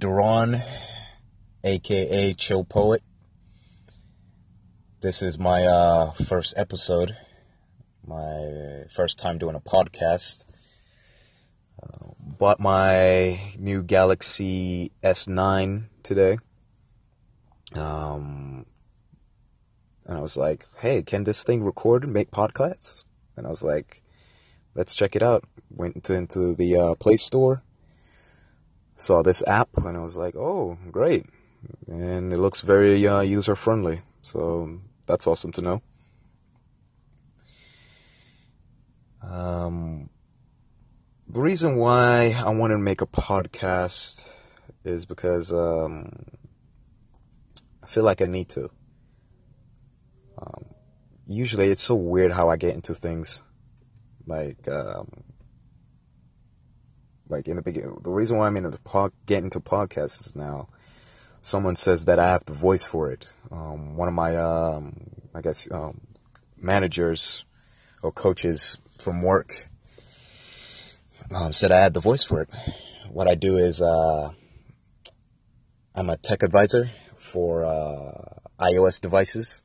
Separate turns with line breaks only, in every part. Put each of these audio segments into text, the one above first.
Duran, aka Chill Poet. This is my uh, first episode, my first time doing a podcast. Uh, bought my new Galaxy S9 today. Um, and I was like, hey, can this thing record and make podcasts? And I was like, let's check it out. Went into, into the uh, Play Store saw this app and I was like, oh, great. And it looks very uh, user friendly. So that's awesome to know. Um, the reason why I wanted to make a podcast is because um, I feel like I need to. Um, usually, it's so weird how I get into things. Like, um, like in the beginning, the reason why I'm into pod, getting into podcasts is now someone says that I have the voice for it. Um, one of my, um, I guess, um, managers or coaches from work um, said I had the voice for it. What I do is uh, I'm a tech advisor for uh, iOS devices.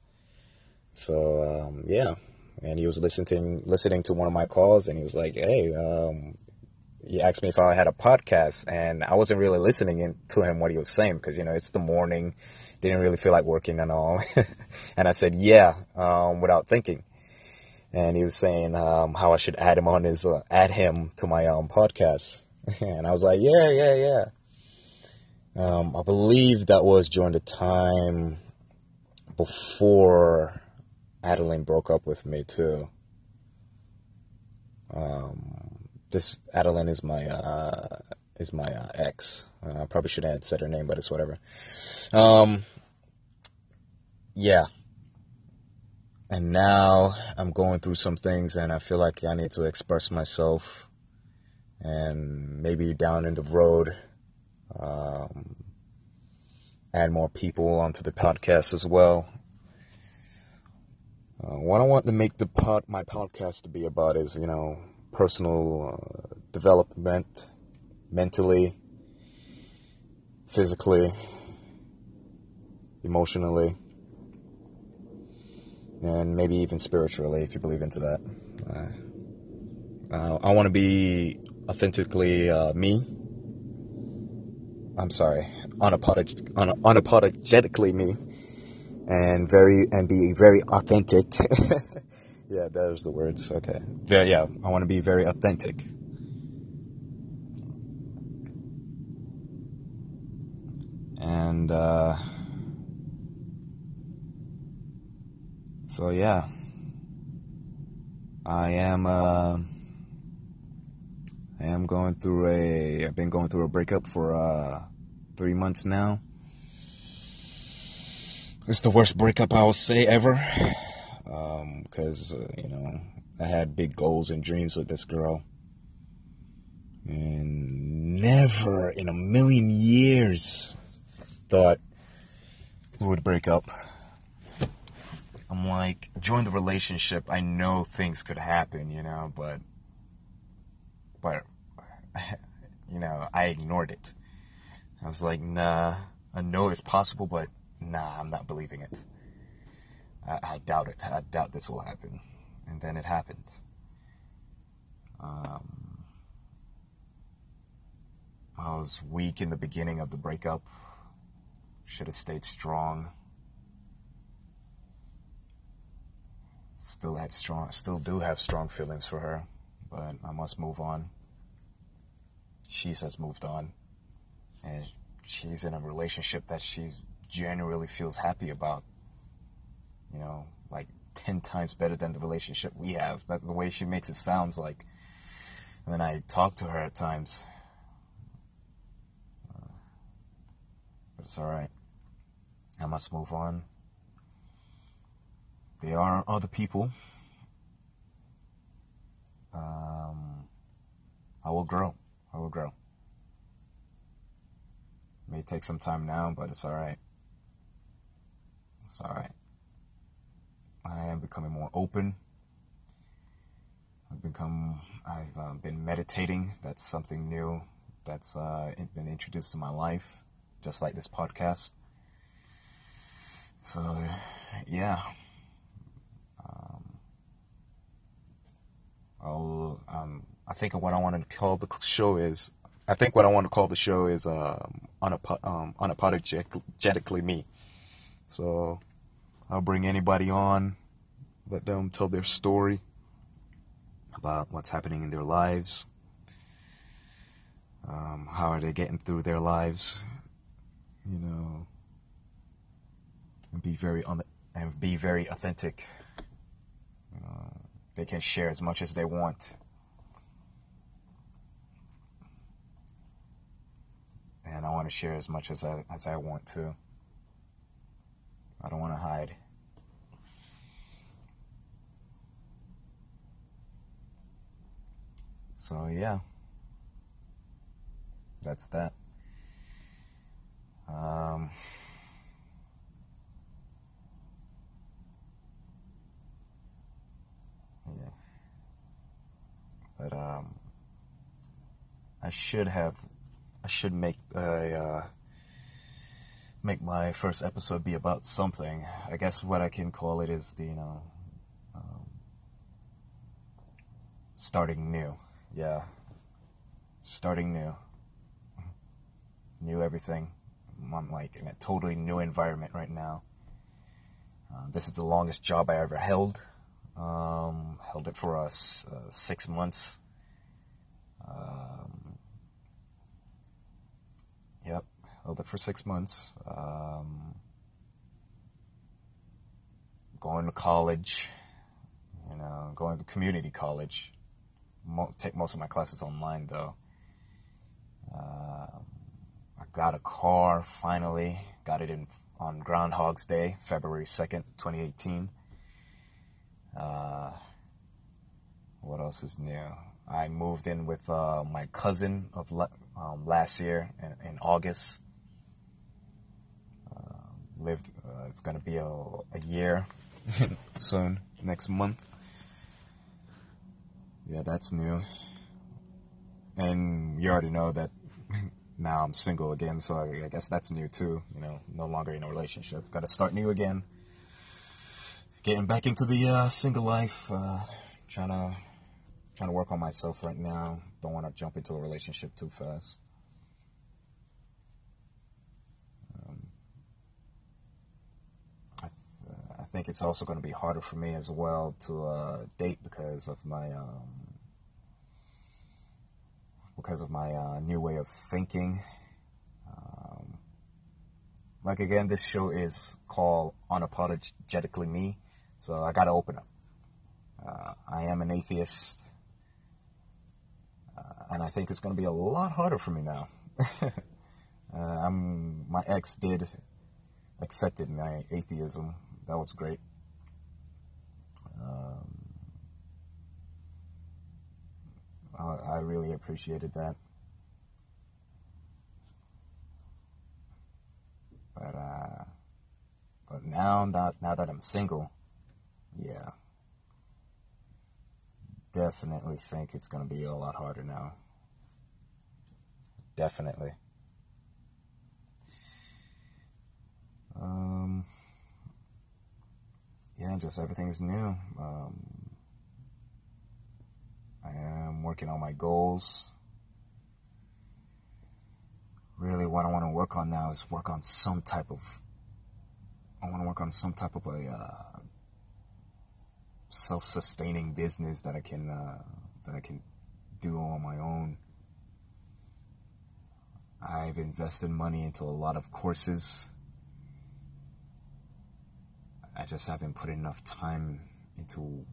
So um, yeah, and he was listening listening to one of my calls, and he was like, "Hey, um, he asked me if I had a podcast, and I wasn't really listening to him what he was saying because you know it's the morning, didn't really feel like working and all, and I said yeah um, without thinking, and he was saying um, how I should add him on his uh, add him to my um, podcast, and I was like yeah yeah yeah. Um, I believe that was during the time before Adeline broke up with me too. Um, this Adeline is my uh, is my uh, ex. Uh, I probably should have said her name, but it's whatever. Um, yeah. And now I'm going through some things, and I feel like I need to express myself, and maybe down in the road, um, add more people onto the podcast as well. Uh, what I want to make the pod, my podcast to be about is, you know, personal uh, development, mentally, physically, emotionally, and maybe even spiritually, if you believe into that. Uh, I want to be authentically uh, me. I'm sorry, unapolog- un- unapologetically me, and very and be very authentic. Yeah, there's the words. Okay. Very, yeah, I want to be very authentic. And uh, so yeah, I am. Uh, I am going through a. I've been going through a breakup for uh, three months now. It's the worst breakup I will say ever because uh, you know I had big goals and dreams with this girl, and never in a million years thought we would break up. I'm like, join the relationship. I know things could happen, you know, but but you know, I ignored it. I was like, nah, I know it's possible, but nah, I'm not believing it. I, I doubt it. I doubt this will happen. And then it happened. Um, I was weak in the beginning of the breakup. Should have stayed strong. Still had strong, still do have strong feelings for her, but I must move on. She has moved on, and she's in a relationship that she's genuinely feels happy about you know, like 10 times better than the relationship we have. That the way she makes it sounds like when I talk to her at times. Uh, but it's alright. I must move on. There are other people. Um, I will grow. I will grow. It may take some time now, but it's alright. It's alright. I am becoming more open. I've become, I've uh, been meditating. That's something new that's uh, been introduced to my life, just like this podcast. So, yeah. Um, I'll, um, I think what I want to call the show is, I think what I want to call the show is um, unap- um, unapologetically me. So, I'll bring anybody on, let them tell their story about what's happening in their lives. Um, how are they getting through their lives? You know, and be very on and be very authentic. Uh, they can share as much as they want. And I want to share as much as I as I want to. I don't want to hide. So yeah, that's that. Um, yeah, but um, I should have, I should make a uh, make my first episode be about something. I guess what I can call it is the you know um, starting new yeah, starting new, new everything. I'm like in a totally new environment right now. Uh, this is the longest job I ever held. Um, held it for us uh, six months. Um, held it for six months. Um, going to college, you know, going to community college mo- take most of my classes online though. Uh, I got a car finally. Got it in on Groundhog's Day, February second, twenty eighteen. Uh, what else is new? I moved in with uh, my cousin of um, last year in, in August. Lived. Uh, it's gonna be a, a year soon, next month. Yeah, that's new. And you already know that now I'm single again, so I, I guess that's new too. You know, no longer in a relationship. Got to start new again. Getting back into the uh, single life. Uh, trying to trying to work on myself right now. Don't want to jump into a relationship too fast. Um, I, th- I think it's also going to be harder for me as well to uh, date because of my um, because of my uh, new way of thinking. Um, like again, this show is called Unapologetically Me, so I got to open up. Uh, I am an atheist, uh, and I think it's going to be a lot harder for me now. Uh, I'm my ex did accepted my atheism. That was great. Um, I, I really appreciated that. But uh, but now that now that I'm single, yeah, definitely think it's gonna be a lot harder now. Definitely. Um, yeah, just everything is new. Um, I am working on my goals. Really, what I want to work on now is work on some type of. I want to work on some type of a uh, self-sustaining business that I can uh, that I can do on my own. I've invested money into a lot of courses. I just haven't put enough time into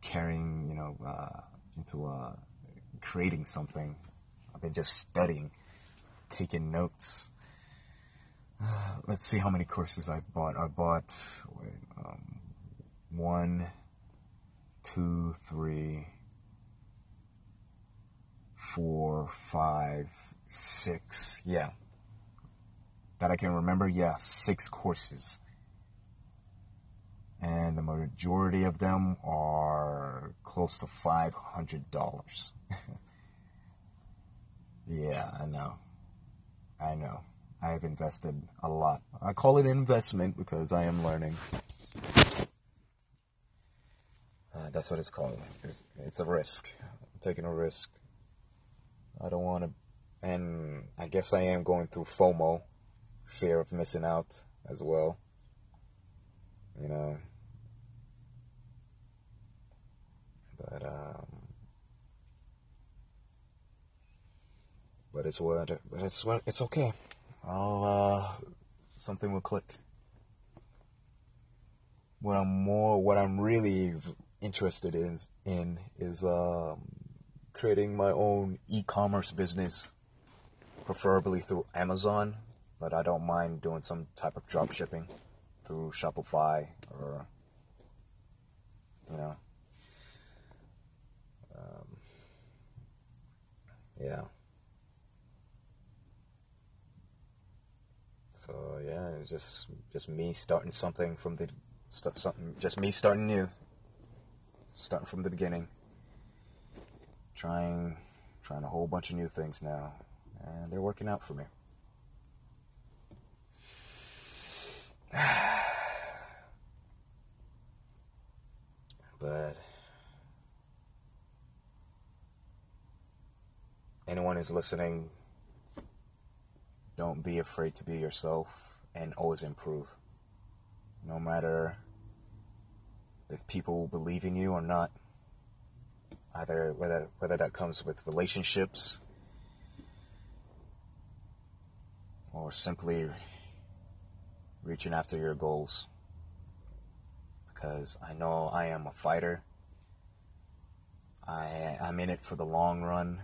carrying, you know, uh, into uh, creating something. I've been just studying, taking notes. Uh, let's see how many courses I've bought. I bought um, one, two, three, four, five, six. Yeah. That I can remember, yeah, six courses and the majority of them are close to $500. Yeah, I know. I know. I have invested a lot. I call it investment because I am learning. Uh, that's what it's called. It's, it's a risk. I'm taking a risk. I don't want to, and I guess I am going through FOMO, fear of missing out as well. You know. But um, but it's what it's what it's okay. I'll uh, something will click. What I'm more, what I'm really interested in, in is um, creating my own e-commerce business, preferably through Amazon. But I don't mind doing some type of drop shipping through Shopify or you know. Yeah. So yeah, it's just just me starting something from the start something just me starting new. Starting from the beginning. Trying trying a whole bunch of new things now. And they're working out for me. but anyone who's listening don't be afraid to be yourself and always improve. No matter if people believe in you or not. Either whether whether that comes with relationships or simply reaching after your goals. Because I know I am a fighter. I I'm in it for the long run.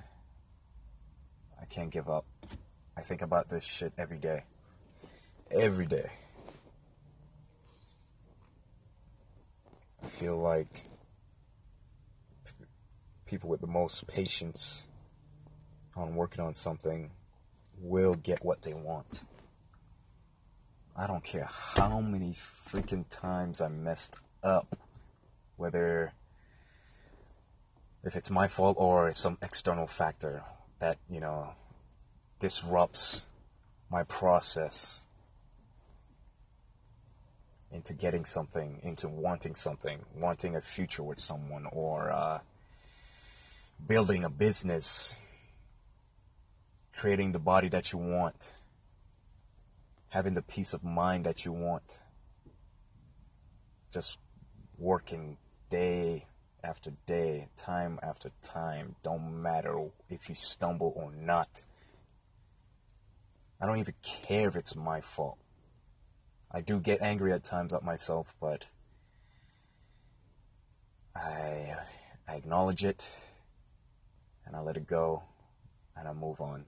I can't give up. I think about this shit every day. Every day. I feel like people with the most patience on working on something will get what they want. I don't care how many freaking times I messed up, whether if it's my fault or some external factor that, you know, disrupts my process into getting something, into wanting something, wanting a future with someone, or uh, building a business, creating the body that you want, having the peace of mind that you want, just working day after day, time after time, don't matter if you stumble or not. I don't even care if it's my fault. I do get angry at times at myself, but I I acknowledge it and I let it go and I move on.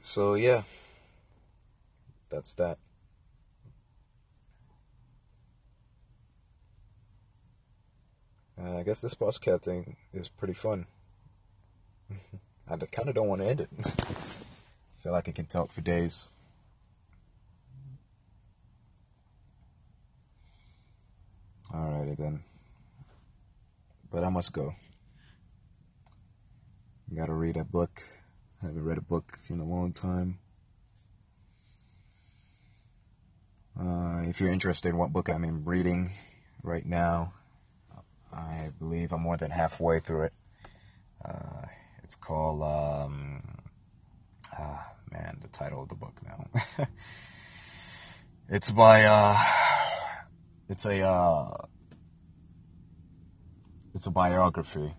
So yeah, that's that. Uh, I guess this podcast thing is pretty fun. I kind of don't want to end it. Feel like I can talk for days. Alrighty then. But I must go. Gotta read a book. I haven't read a book in a long time. Uh, if you're interested in what book I'm in reading right now, I believe I'm more than halfway through it. Uh, it's called, um, ah, man, the title of the book now. it's by, uh, it's a, uh, it's a biography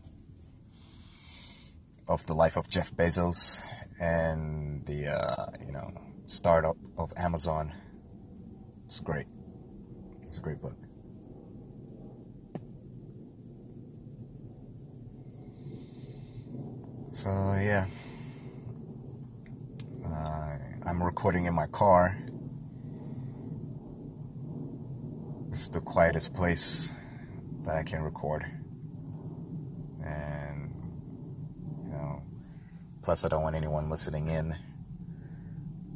of the life of Jeff Bezos and the, uh, you know, startup of Amazon. It's great. It's a great book. So yeah, uh, I'm recording in my car. It's the quietest place that I can record, and you know, plus I don't want anyone listening in.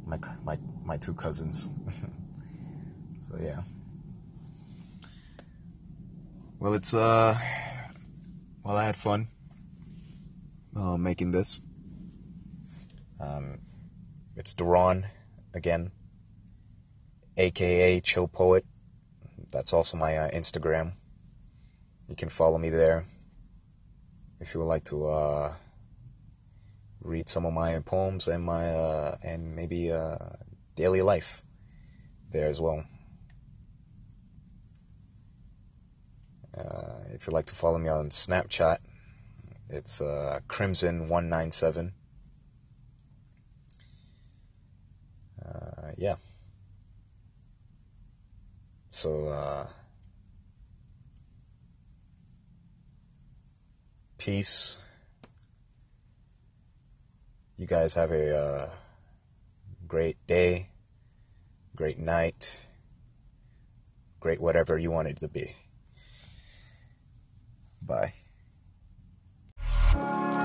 My my my two cousins. so yeah. Well, it's uh well, I had fun uh, making this. Um, it's Duran again, aka Chill Poet. That's also my uh, Instagram. You can follow me there if you would like to uh, read some of my poems and my uh, and maybe uh, daily life there as well. Uh, if you'd like to follow me on Snapchat, it's uh, Crimson197. Uh, yeah. So, uh, peace. You guys have a uh, great day, great night, great whatever you want it to be. Bye. Thank you.